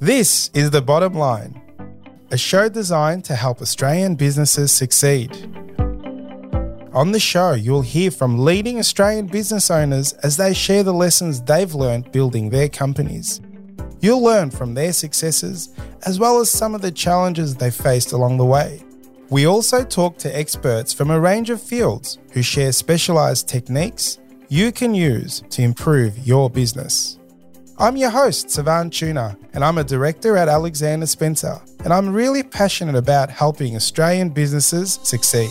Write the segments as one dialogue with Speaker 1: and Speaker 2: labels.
Speaker 1: This is The Bottom Line, a show designed to help Australian businesses succeed. On the show, you'll hear from leading Australian business owners as they share the lessons they've learned building their companies. You'll learn from their successes as well as some of the challenges they faced along the way. We also talk to experts from a range of fields who share specialised techniques you can use to improve your business. I'm your host, Savan Tuna, and I'm a director at Alexander Spencer, and I'm really passionate about helping Australian businesses succeed.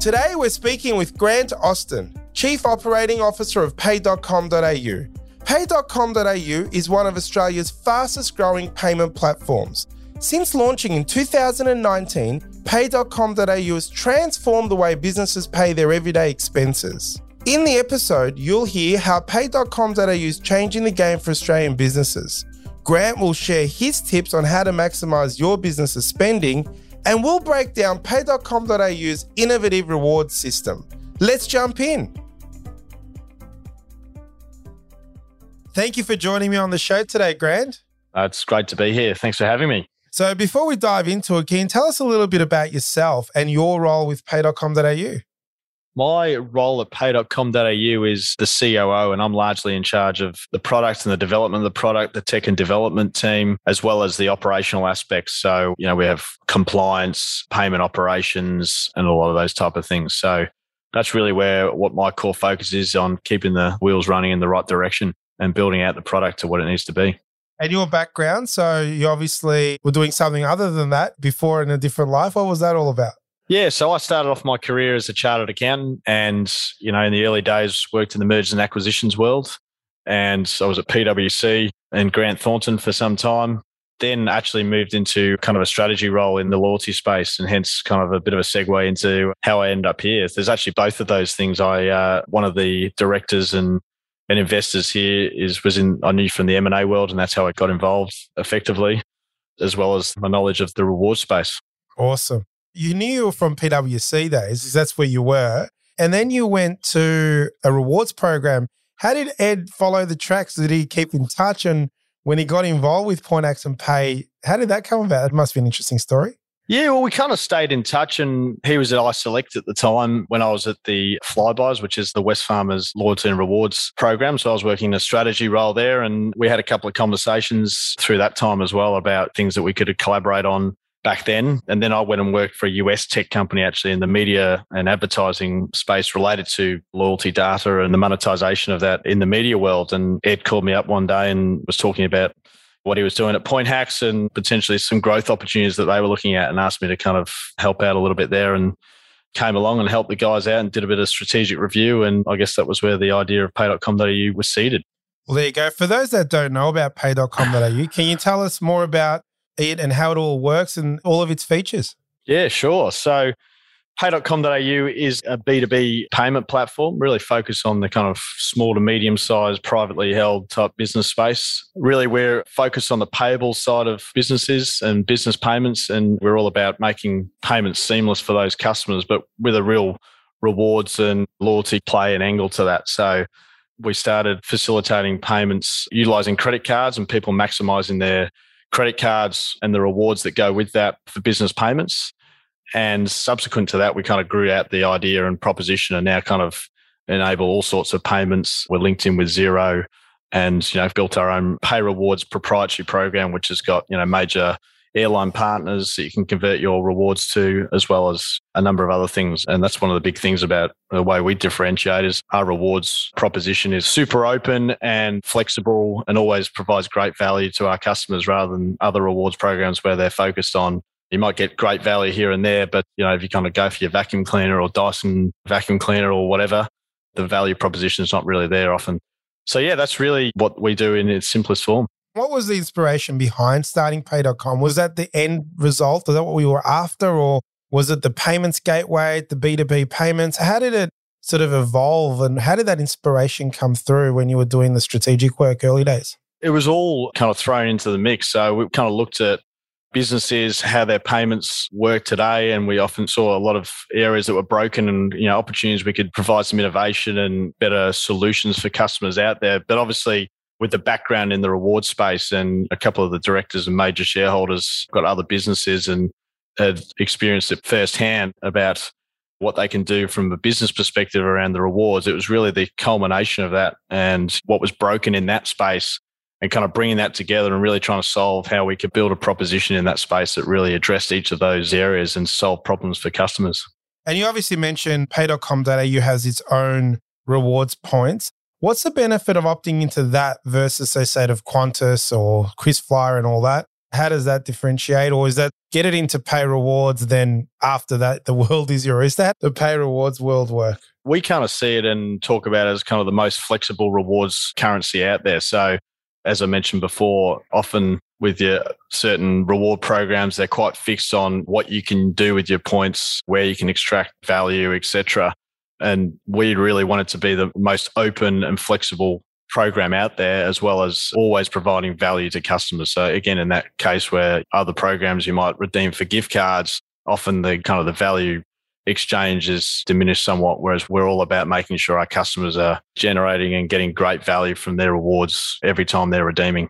Speaker 1: Today, we're speaking with Grant Austin, Chief Operating Officer of Pay.com.au. Pay.com.au is one of Australia's fastest growing payment platforms. Since launching in 2019, Pay.com.au has transformed the way businesses pay their everyday expenses. In the episode, you'll hear how Pay.com.au is changing the game for Australian businesses. Grant will share his tips on how to maximize your business's spending, and we'll break down Pay.com.au's innovative rewards system. Let's jump in. Thank you for joining me on the show today, Grant.
Speaker 2: Uh, it's great to be here. Thanks for having me.
Speaker 1: So, before we dive into it, can you tell us a little bit about yourself and your role with Pay.com.au?
Speaker 2: My role at pay.com.au is the COO, and I'm largely in charge of the product and the development of the product, the tech and development team, as well as the operational aspects. So, you know, we have compliance, payment operations, and a lot of those type of things. So that's really where what my core focus is on keeping the wheels running in the right direction and building out the product to what it needs to be.
Speaker 1: And your background, so you obviously were doing something other than that before in a different life. What was that all about?
Speaker 2: Yeah, so I started off my career as a chartered accountant and, you know, in the early days worked in the mergers and acquisitions world. And I was at PwC and Grant Thornton for some time. Then actually moved into kind of a strategy role in the loyalty space and hence kind of a bit of a segue into how I end up here. There's actually both of those things. I, uh, one of the directors and and investors here is was in I knew from the M and A world, and that's how I got involved effectively, as well as my knowledge of the reward space.
Speaker 1: Awesome you knew you were from PwC days, that's where you were. And then you went to a rewards program. How did Ed follow the tracks? Did he keep in touch? And when he got involved with Point and Pay, how did that come about? It must be an interesting story.
Speaker 2: Yeah, well, we kind of stayed in touch, and he was at iSelect at the time when I was at the Flybuys, which is the Wesfarmers Loyalty and Rewards program. So I was working in a strategy role there, and we had a couple of conversations through that time as well about things that we could collaborate on back then. And then I went and worked for a US tech company actually in the media and advertising space related to loyalty data and the monetization of that in the media world. And Ed called me up one day and was talking about what he was doing at Point Hacks and potentially some growth opportunities that they were looking at and asked me to kind of help out a little bit there and came along and helped the guys out and did a bit of strategic review. And I guess that was where the idea of pay.com.au was seeded.
Speaker 1: Well, there you go. For those that don't know about pay.com.au, can you tell us more about it and how it all works and all of its features?
Speaker 2: Yeah, sure. So Pay.com.au is a B2B payment platform, really focused on the kind of small to medium sized, privately held type business space. Really, we're focused on the payable side of businesses and business payments, and we're all about making payments seamless for those customers, but with a real rewards and loyalty play and angle to that. So we started facilitating payments utilizing credit cards and people maximizing their credit cards and the rewards that go with that for business payments. And subsequent to that, we kind of grew out the idea and proposition and now kind of enable all sorts of payments. We're linked in with Xero and, you know, built our own pay rewards proprietary program, which has got, you know, major airline partners that you can convert your rewards to, as well as a number of other things. And that's one of the big things about the way we differentiate is our rewards proposition is super open and flexible and always provides great value to our customers rather than other rewards programs where they're focused on you might get great value here and there, but you know, if you kind of go for your vacuum cleaner or Dyson vacuum cleaner or whatever, the value proposition is not really there often. So yeah, that's really what we do in its simplest form.
Speaker 1: What was the inspiration behind starting pay.com? Was that the end result? Was that what we were after? Or was it the payments gateway, the B2B payments? How did it sort of evolve and how did that inspiration come through when you were doing the strategic work early days?
Speaker 2: It was all kind of thrown into the mix. So we kind of looked at businesses, how their payments work today. And we often saw a lot of areas that were broken and, you know, opportunities we could provide some innovation and better solutions for customers out there. But obviously with the background in the reward space and a couple of the directors and major shareholders got other businesses and had experienced it firsthand about what they can do from a business perspective around the rewards. It was really the culmination of that and what was broken in that space and kind of bringing that together and really trying to solve how we could build a proposition in that space that really addressed each of those areas and solve problems for customers.
Speaker 1: And you obviously mentioned pay.com.au has its own rewards points. What's the benefit of opting into that versus, say, say, of Qantas or KrisFlyer and all that? How does that differentiate? Or is that get it into pay rewards, then after that, the world is your? Is that the pay rewards world work?
Speaker 2: We kind of see it and talk about it as kind of the most flexible rewards currency out there. So, as I mentioned before, often with your certain reward programs, they're quite fixed on what you can do with your points, where you can extract value, etc. And we really wanted to be the most open and flexible program out there, as well as always providing value to customers. So again, in that case where other programs you might redeem for gift cards, often the kind of the value exchange is diminished somewhat, whereas we're all about making sure our customers are generating and getting great value from their rewards every time they're redeeming.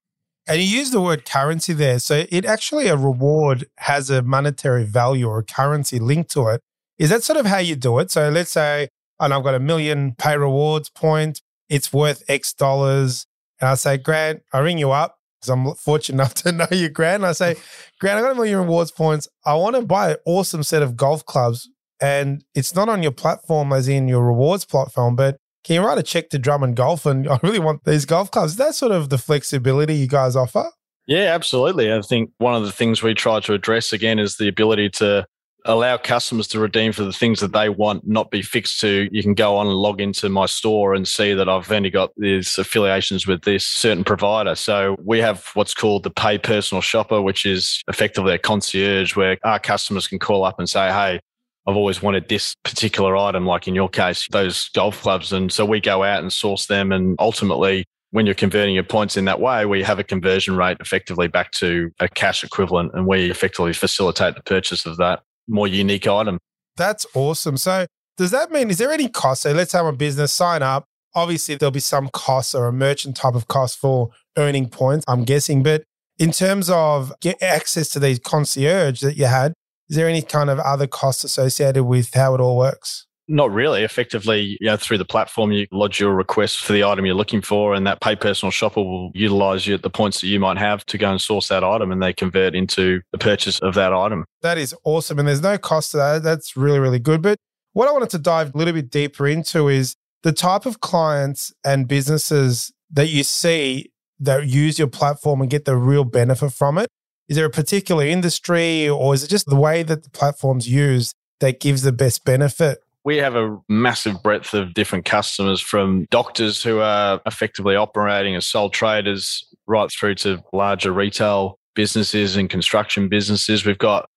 Speaker 1: And you use the word currency there. So it actually a reward has a monetary value or a currency linked to it. Is that sort of how you do it? So let's say and I've got a million pay rewards points. It's worth X dollars. And I say, Grant, I ring you up because I'm fortunate enough to know you, Grant. And I say, Grant, I got a million rewards points. I want to buy an awesome set of golf clubs. And it's not on your platform as in your rewards platform, but can you write a check to Drummond Golf? And I really want these golf clubs. Is that sort of the flexibility you guys offer?
Speaker 2: Yeah, absolutely. I think one of the things we try to address again is the ability to allow customers to redeem for the things that they want, not be fixed to. You can go on and log into my store and see that I've only got these affiliations with this certain provider. So we have what's called the pay personal shopper, which is effectively a concierge where our customers can call up and say, Hey, I've always wanted this particular item, like in your case, those golf clubs. And so we go out and source them. And ultimately, when you're converting your points in that way, we have a conversion rate effectively back to a cash equivalent, and we effectively facilitate the purchase of that more unique item.
Speaker 1: That's awesome. So, does that mean, is there any cost? So, let's have a business sign up. Obviously, there'll be some costs or a merchant type of cost for earning points, I'm guessing. But in terms of get access to these concierge that you had, is there any kind of other costs associated with how it all works?
Speaker 2: Not really. Effectively, you know, through the platform, you lodge your request for the item you're looking for, and that pay personal shopper will utilize you at the points that you might have to go and source that item, and they convert into the purchase of that item.
Speaker 1: That is awesome, and there's no cost to that. That's really, really good. But what I wanted to dive a little bit deeper into is the type of clients and businesses that you see that use your platform and get the real benefit from it. Is there a particular industry, or is it just the way that the platform's used that gives the best benefit?
Speaker 2: We have a massive breadth of different customers from doctors who are effectively operating as sole traders right through to larger retail businesses and construction businesses. We've got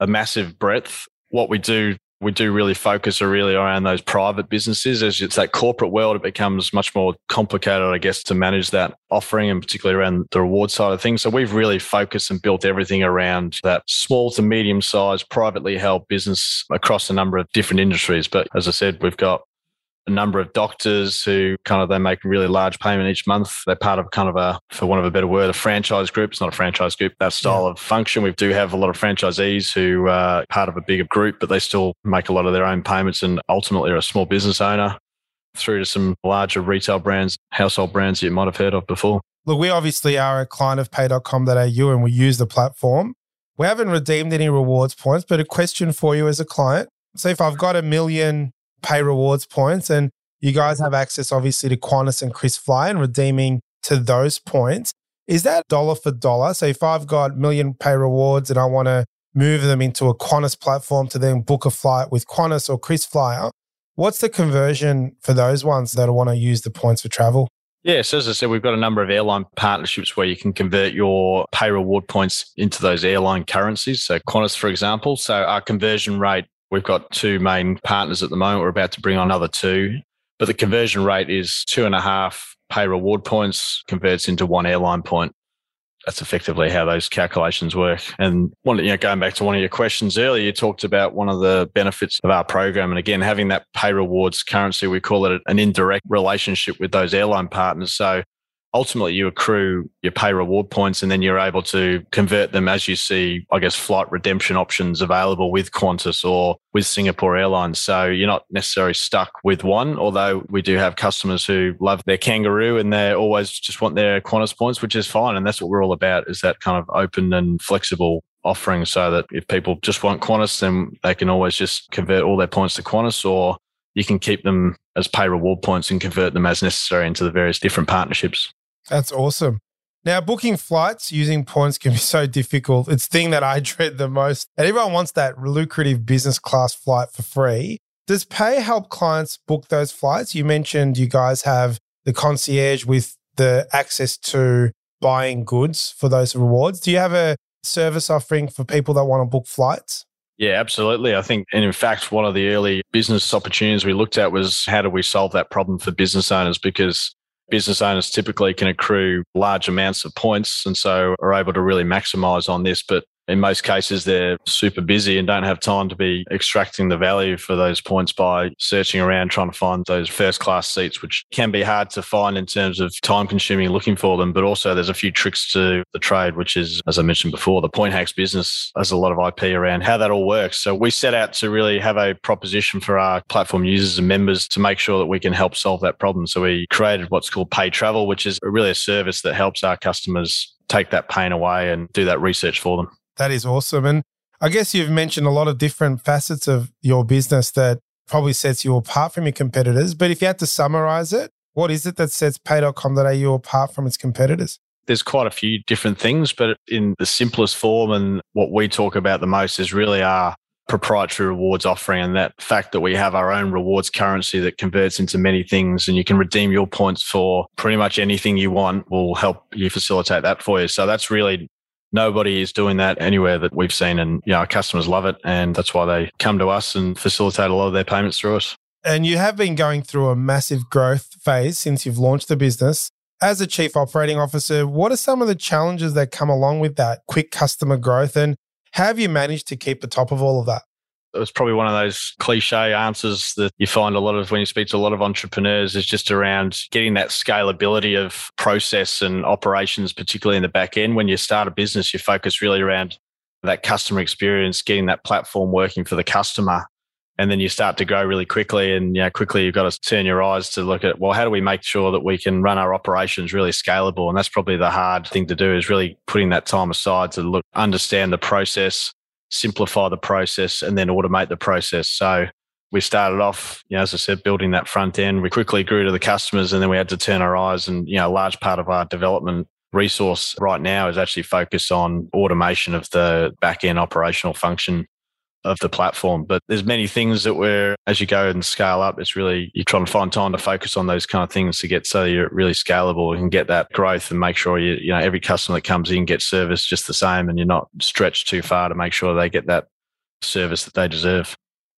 Speaker 2: a massive breadth. What we do we do really focus really around those private businesses. As it's that corporate world, it becomes much more complicated, I guess, to manage that offering and particularly around the reward side of things. So we've really focused and built everything around that small to medium sized privately held business across a number of different industries. But as I said, we've got a number of doctors who kind of they make really large payment each month. They're part of kind of a, for want of a better word, a franchise group. It's not a franchise group, that style yeah. of function. We do have a lot of franchisees who are part of a bigger group, but they still make a lot of their own payments and ultimately are a small business owner through to some larger retail brands, household brands that you might have heard of before.
Speaker 1: Look, we obviously are a client of pay.com.au and we use the platform. We haven't redeemed any rewards points, but a question for you as a client. So if I've got a million pay rewards points. And you guys have access, obviously, to Qantas and KrisFlyer and redeeming to those points. Is that dollar for dollar? So if I've got million pay rewards and I want to move them into a Qantas platform to then book a flight with Qantas or KrisFlyer, what's the conversion for those ones that want to use the points for travel?
Speaker 2: Yeah, so as I said, we've got a number of airline partnerships where you can convert your pay reward points into those airline currencies. So Qantas, for example. So our conversion rate We've got two main partners at the moment. We're about to bring on another two, but the conversion rate is two and a half pay reward points converts into one airline point. That's effectively how those calculations work. And one, you know, going back to one of your questions earlier, you talked about one of the benefits of our program. And again, having that pay rewards currency, we call it an indirect relationship with those airline partners. So ultimately you accrue your pay reward points and then you're able to convert them as you see, I guess, flight redemption options available with Qantas or with Singapore Airlines. So you're not necessarily stuck with one, although we do have customers who love their kangaroo and they always just want their Qantas points, which is fine. And that's what we're all about is that kind of open and flexible offering so that if people just want Qantas, then they can always just convert all their points to Qantas or you can keep them as pay reward points and convert them as necessary into the various different partnerships.
Speaker 1: That's awesome. Now, booking flights using points can be so difficult. It's the thing that I dread the most. And everyone wants that lucrative business class flight for free. Does Pay help clients book those flights? You mentioned you guys have the concierge with the access to buying goods for those rewards. Do you have a service offering for people that want to book flights?
Speaker 2: Yeah, absolutely. I think, and in fact, one of the early business opportunities we looked at was how do we solve that problem for business owners? Because business owners typically can accrue large amounts of points and so are able to really maximize on this. But in most cases, they're super busy and don't have time to be extracting the value for those points by searching around trying to find those first class seats, which can be hard to find in terms of time consuming looking for them. But also, there's a few tricks to the trade, which is, as I mentioned before, the Point Hacks business has a lot of IP around how that all works. So we set out to really have a proposition for our platform users and members to make sure that we can help solve that problem. So we created what's called Pay Travel, which is really a service that helps our customers take that pain away and do that research for them.
Speaker 1: That is awesome. And I guess you've mentioned a lot of different facets of your business that probably sets you apart from your competitors. But if you had to summarize it, what is it that sets pay.com.au apart from its competitors?
Speaker 2: There's quite a few different things, but in the simplest form and what we talk about the most is really our proprietary rewards offering and that fact that we have our own rewards currency that converts into many things and you can redeem your points for pretty much anything you want will help you facilitate that for you. So that's really nobody is doing that anywhere that we've seen. And you know, our customers love it. And that's why they come to us and facilitate a lot of their payments through us.
Speaker 1: And you have been going through a massive growth phase since you've launched the business. As a chief operating officer, what are some of the challenges that come along with that quick customer growth? And how have you managed to keep the top of all of that?
Speaker 2: It was probably one of those cliche answers that you find a lot of when you speak to a lot of entrepreneurs is just around getting that scalability of process and operations, particularly in the back end. When you start a business, you focus really around that customer experience, getting that platform working for the customer. And then you start to grow really quickly. And you know, quickly you've got to turn your eyes to look at, well, how do we make sure that we can run our operations really scalable? And that's probably the hard thing to do is really putting that time aside to look, understand the process, simplify the process and then automate the process. So we started off, you know, as I said, building that front end. We quickly grew to the customers and then we had to turn our eyes and, you know, a large part of our development resource right now is actually focused on automation of the back end operational function of the platform. But there's many things that we're as you go and scale up, it's really you're trying to find time to focus on those kind of things to get so you're really scalable and get that growth and make sure you you know every customer that comes in gets service just the same and you're not stretched too far to make sure they get that service that they deserve.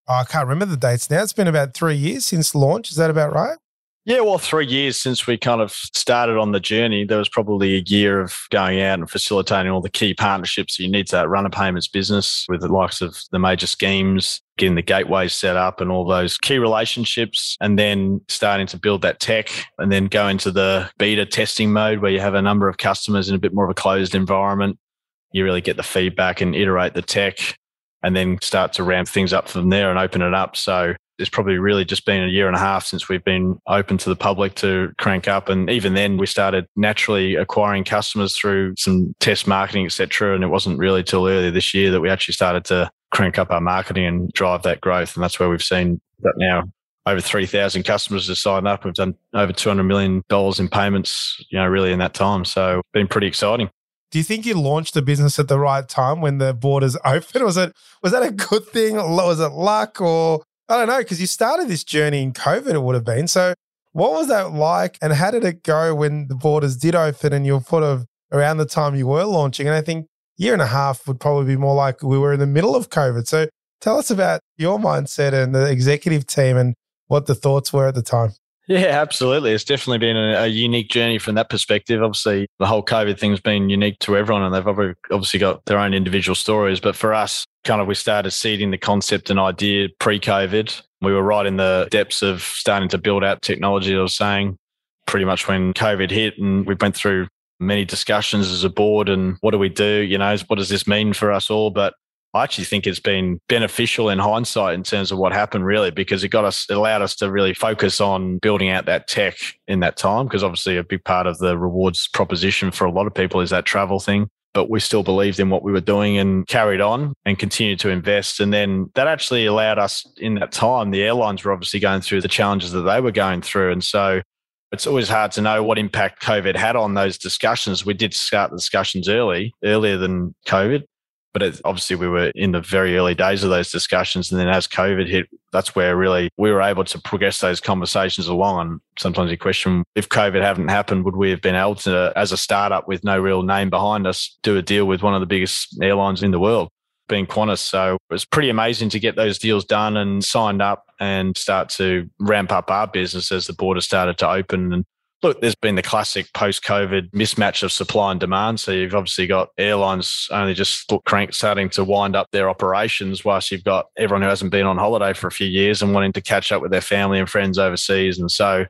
Speaker 1: Oh, I can't remember the dates now. It's been about three years since launch. Is that about right?
Speaker 2: Yeah, well, three years since we kind of started on the journey, there was probably a year of going out and facilitating all the key partnerships you need to run a payments business with the likes of the major schemes, getting the gateways set up and all those key relationships, and then starting to build that tech and then go into the beta testing mode where you have a number of customers in a bit more of a closed environment. You really get the feedback and iterate the tech and then start to ramp things up from there and open it up. So it's probably really just been a year and a half since we've been open to the public to crank up. And even then, we started naturally acquiring customers through some test marketing, etc. And it wasn't really till earlier this year that we actually started to crank up our marketing and drive that growth. And that's where we've seen that now over 3,000 customers have signed up. We've done over $200 million in payments, you know, really in that time. So it's been pretty exciting.
Speaker 1: Do you think you launched the business at the right time when the borders opened? Was it was that a good thing? Was it luck or I don't know, because you started this journey in COVID, it would have been. So, what was that like? And how did it go when the borders did open and you're sort of around the time you were launching? And I think year and a half would probably be more like we were in the middle of COVID. So, tell us about your mindset and the executive team and what the thoughts were at the time.
Speaker 2: Yeah, absolutely. It's definitely been a, a, unique journey from that perspective. Obviously, the whole COVID thing's been unique to everyone, and they've obviously got their own individual stories. But for us, kind of, we started seeding the concept and idea pre COVID. We were right in the depths of starting to build out technology, I was saying. pretty much when COVID hit and we went through many discussions as a board and what do we do? You know, what does this mean for us all? But I actually think it's been beneficial in hindsight in terms of what happened, really, because it got us, it allowed us to really focus on building out that tech in that time. Because obviously, a big part of the rewards proposition for a lot of people is that travel thing. But we still believed in what we were doing and carried on and continued to invest. And then that actually allowed us in that time, the airlines were obviously going through the challenges that they were going through. And so it's always hard to know what impact COVID had on those discussions. We did start the discussions early, earlier than COVID. But it, obviously, we were in the very early days of those discussions. And then as COVID hit, that's where really we were able to progress those conversations along. And sometimes you question if COVID hadn't happened, would we have been able to, as a startup with no real name behind us, do a deal with one of the biggest airlines in the world? being Qantas. So it was pretty amazing to get those deals done and signed up and start to ramp up our business as the border started to open. And look, there's been the classic post COVID mismatch of supply and demand. So you've obviously got airlines only just crank starting to wind up their operations, whilst you've got everyone who hasn't been on holiday for a few years and wanting to catch up with their family and friends overseas. And so,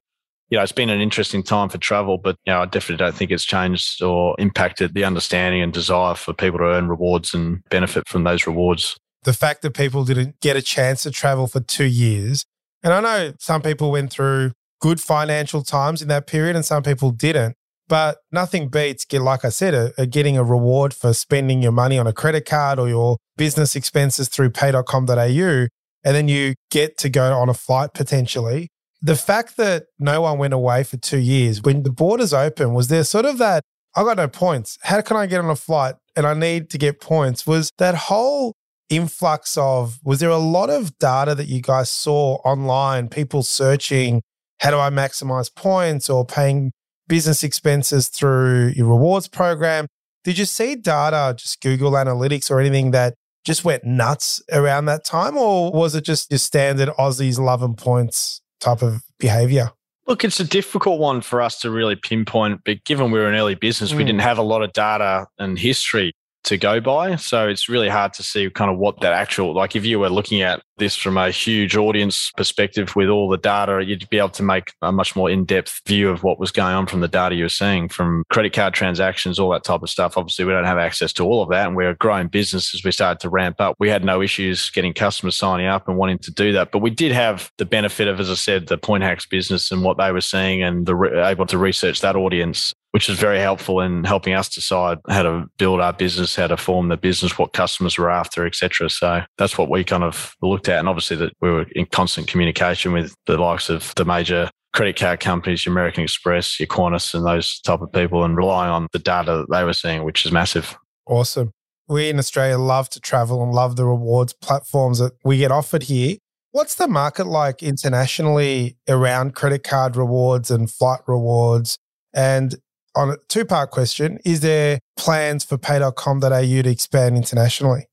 Speaker 2: you know, it's been an interesting time for travel, but you know, I definitely don't think it's changed or impacted the understanding and desire for people to earn rewards and benefit from those rewards.
Speaker 1: The fact that people didn't get a chance to travel for two years, and I know some people went through good financial times in that period and some people didn't. But nothing beats, get, like I said, a, a getting a reward for spending your money on a credit card or your business expenses through pay.com.au. And then you get to go on a flight potentially. The fact that no one went away for two years, when the borders open, was there sort of that, I got no points. How can I get on a flight and I need to get points? Was that whole influx of, was there a lot of data that you guys saw online, people searching how do I maximize points or paying business expenses through your rewards program. Did you see data, just Google Analytics or anything that just went nuts around that time? Or was it just your standard Aussies love and points type of behavior?
Speaker 2: Look, it's a difficult one for us to really pinpoint, but given we are an early business, mm. we didn't have a lot of data and history to go by. So it's really hard to see kind of what that actual, like if you were looking at this from a huge audience perspective with all the data, you'd be able to make a much more in depth view of what was going on from the data you were seeing from credit card transactions, all that type of stuff. Obviously, we don't have access to all of that. And we're a growing business as we started to ramp up. We had no issues getting customers signing up and wanting to do that. But we did have the benefit of, as I said, the Point Hacks business and what they were seeing and the able to research that audience which is very helpful in helping us decide how to build our business, how to form the business, what customers were after, etc. So that's what we kind of looked at, and obviously that we were in constant communication with the likes of the major credit card companies, your American Express, your Qantas, and those type of people, and relying on the data that they were seeing, which is massive.
Speaker 1: Awesome. We in Australia love to travel and love the rewards platforms that we get offered here. What's the market like internationally around credit card rewards and flight rewards? And on a two part question Is there plans for pay.com.au to expand internationally?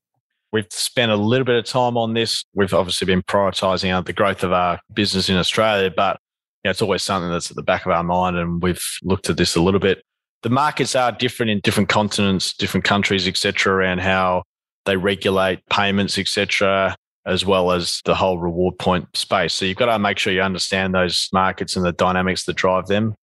Speaker 2: We've spent a little bit of time on this. We've obviously been prioritizing uh, the growth of our business in Australia, but you know, it's always something that's at the back of our mind, and we've looked at this a little bit. The markets are different in different continents, different countries, etc., around how they regulate payments, etc., as well as the whole reward point space. So you've got to make sure you understand those markets and the dynamics that drive them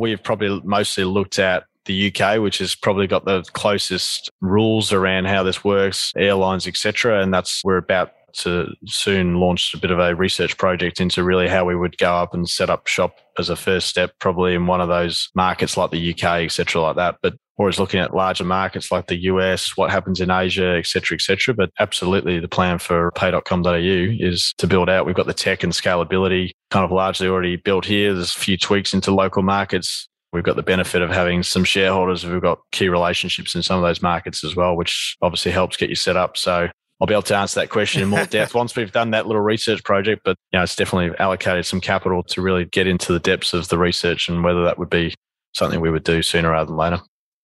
Speaker 2: we've probably mostly looked at the UK, which has probably got the closest rules around how this works, airlines, etc. And that's we're about to soon launch a bit of a research project into really how we would go up and set up shop as a first step, probably in one of those markets like the UK, etc., like that. But always looking at larger markets like the US, what happens in Asia, etc., etc. But absolutely, the plan for pay.com.au is to build out. We've got the tech and scalability kind of largely already built here. There's a few tweaks into local markets. We've got the benefit of having some shareholders who've got key relationships in some of those markets as well, which obviously helps get you set up. So I'll be able to answer that question in more depth once we've done that little research project. But you know, it's definitely allocated some capital to really get into the depths of the research and whether that would be something we would do sooner rather than later.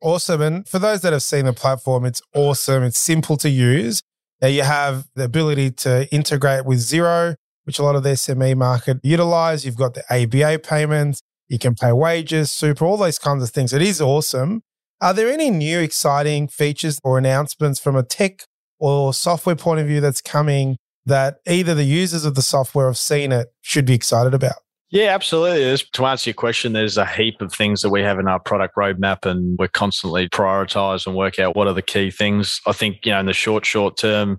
Speaker 1: Awesome. And for those that have seen the platform, it's awesome. It's simple to use. Now you have the ability to integrate with Xero, which a lot of the SME market utilize. You've got the ABA payments. You can pay wages, super, all those kinds of things. It is awesome. Are there any new exciting features or announcements from a tech or software point of view that's coming that either the users of the software have seen it should be excited about?
Speaker 2: Yeah, absolutely. To answer your question, there's a heap of things that we have in our product roadmap, and we're constantly prioritize and work out what are the key things. I think, you know, in the short, short term,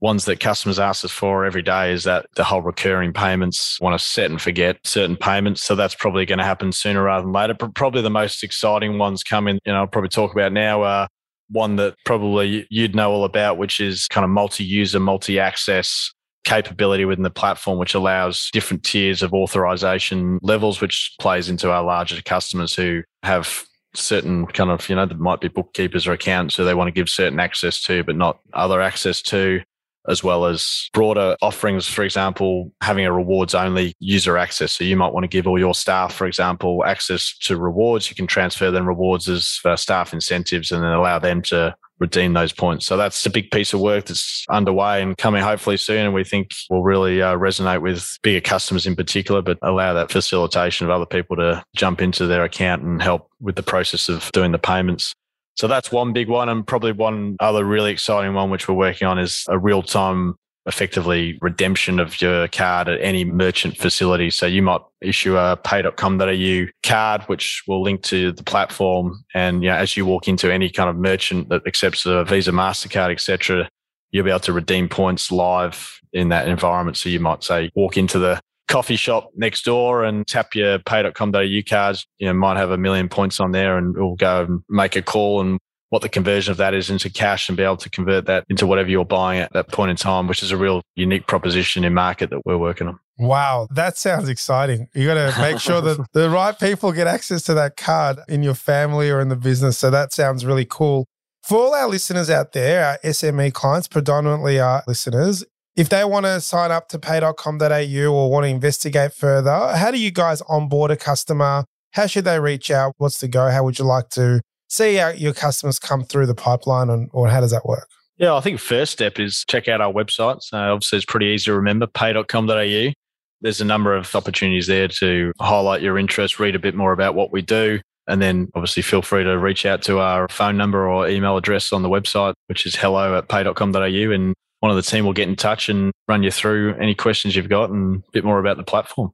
Speaker 2: ones that customers ask us for every day is that the whole recurring payments want to set and forget certain payments. So that's probably going to happen sooner rather than later. Probably the most exciting ones coming, you know, I'll probably talk about now are one that probably you'd know all about, which is kind of multi-user, multi-access capability within the platform, which allows different tiers of authorization levels, which plays into our larger customers who have certain kind of, you know, there might be bookkeepers or accountants who they want to give certain access to, but not other access to as well as broader offerings. For example, having a rewards only user access. So you might want to give all your staff, for example, access to rewards. You can transfer them rewards as staff incentives and then allow them to redeem those points. So that's a big piece of work that's underway and coming hopefully soon. And we think will really uh, resonate with bigger customers in particular, but allow that facilitation of other people to jump into their account and help with the process of doing the payments. So that's one big one. And probably one other really exciting one, which we're working on is a real time effectively redemption of your card at any merchant facility. So you might issue a pay.com.au card, which will link to the platform. And you know, as you walk into any kind of merchant that accepts a Visa, MasterCard, etc., you'll be able to redeem points live in that environment. So you might say walk into the coffee shop next door and tap your pay.com.au cards, you know, might have a million points on there and we'll go and make a call and what the conversion of that is into cash and be able to convert that into whatever you're buying at that point in time, which is a real unique proposition in market that we're working on.
Speaker 1: Wow, that sounds exciting. You got to make sure that the right people get access to that card in your family or in the business. So that sounds really cool. For all our listeners out there, our SME clients, predominantly our listeners, if they want to sign up to pay.com.au or want to investigate further, how do you guys onboard a customer? How should they reach out? What's the go? How would you like to see your customers come through the pipeline and, or how does that work?
Speaker 2: Yeah, I think first step is check out our website. So obviously it's pretty easy to remember, pay.com.au. There's a number of opportunities there to highlight your interest, read a bit more about what we do. And then obviously feel free to reach out to our phone number or email address on the website, which is hello at pay.com.au. And one of the team will get in touch and run you through any questions you've got and a bit more about the platform.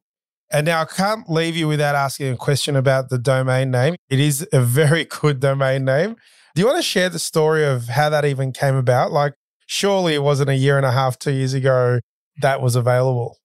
Speaker 1: And now I can't leave you without asking a question about the domain name. It is a very good domain name. Do you want to share the story of how that even came about? Like, surely it wasn't a year and a half, two years ago that was available.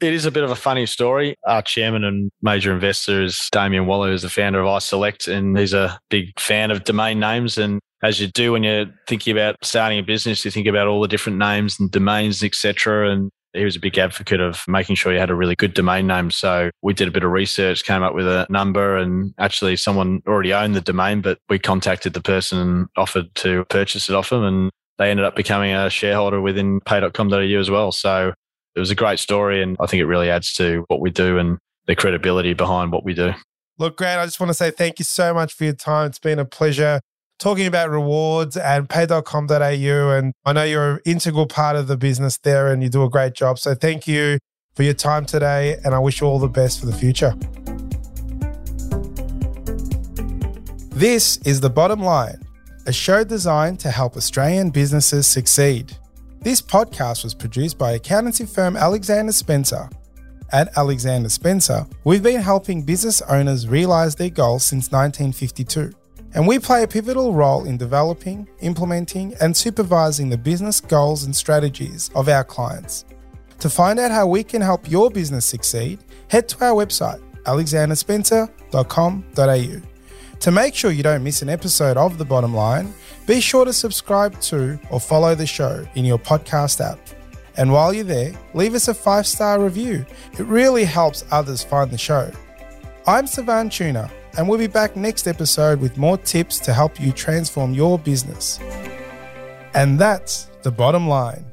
Speaker 2: It is a bit of a funny story. Our chairman and major investor is Damien Waller, who's the founder of iSelect, and he's a big fan of domain names. And as you do when you're thinking about starting a business, you think about all the different names and domains, etc. And he was a big advocate of making sure you had a really good domain name. So we did a bit of research, came up with a number, and actually someone already owned the domain, but we contacted the person and offered to purchase it off them, and they ended up becoming a shareholder within pay.com.au as well. So it was a great story, and I think it really adds to what we do and the credibility behind what we do.
Speaker 1: Look, Grant, I just want to say thank you so much for your time. It's been a pleasure talking about rewards and pay.com.au. And I know you're an integral part of the business there and you do a great job. So thank you for your time today. And I wish you all the best for the future. This is The Bottom Line, a show designed to help Australian businesses succeed. This podcast was produced by accountancy firm Alexander Spencer. At Alexander Spencer, we've been helping business owners realize their goals since 1952 and we play a pivotal role in developing, implementing, and supervising the business goals and strategies of our clients. To find out how we can help your business succeed, head to our website, alexanderspencer.com.au. To make sure you don't miss an episode of The Bottom Line, be sure to subscribe to or follow the show in your podcast app. And while you're there, leave us a five star review. It really helps others find the show. I'm Savan Tuna and we'll be back next episode with more tips to help you transform your business. And that's the bottom line.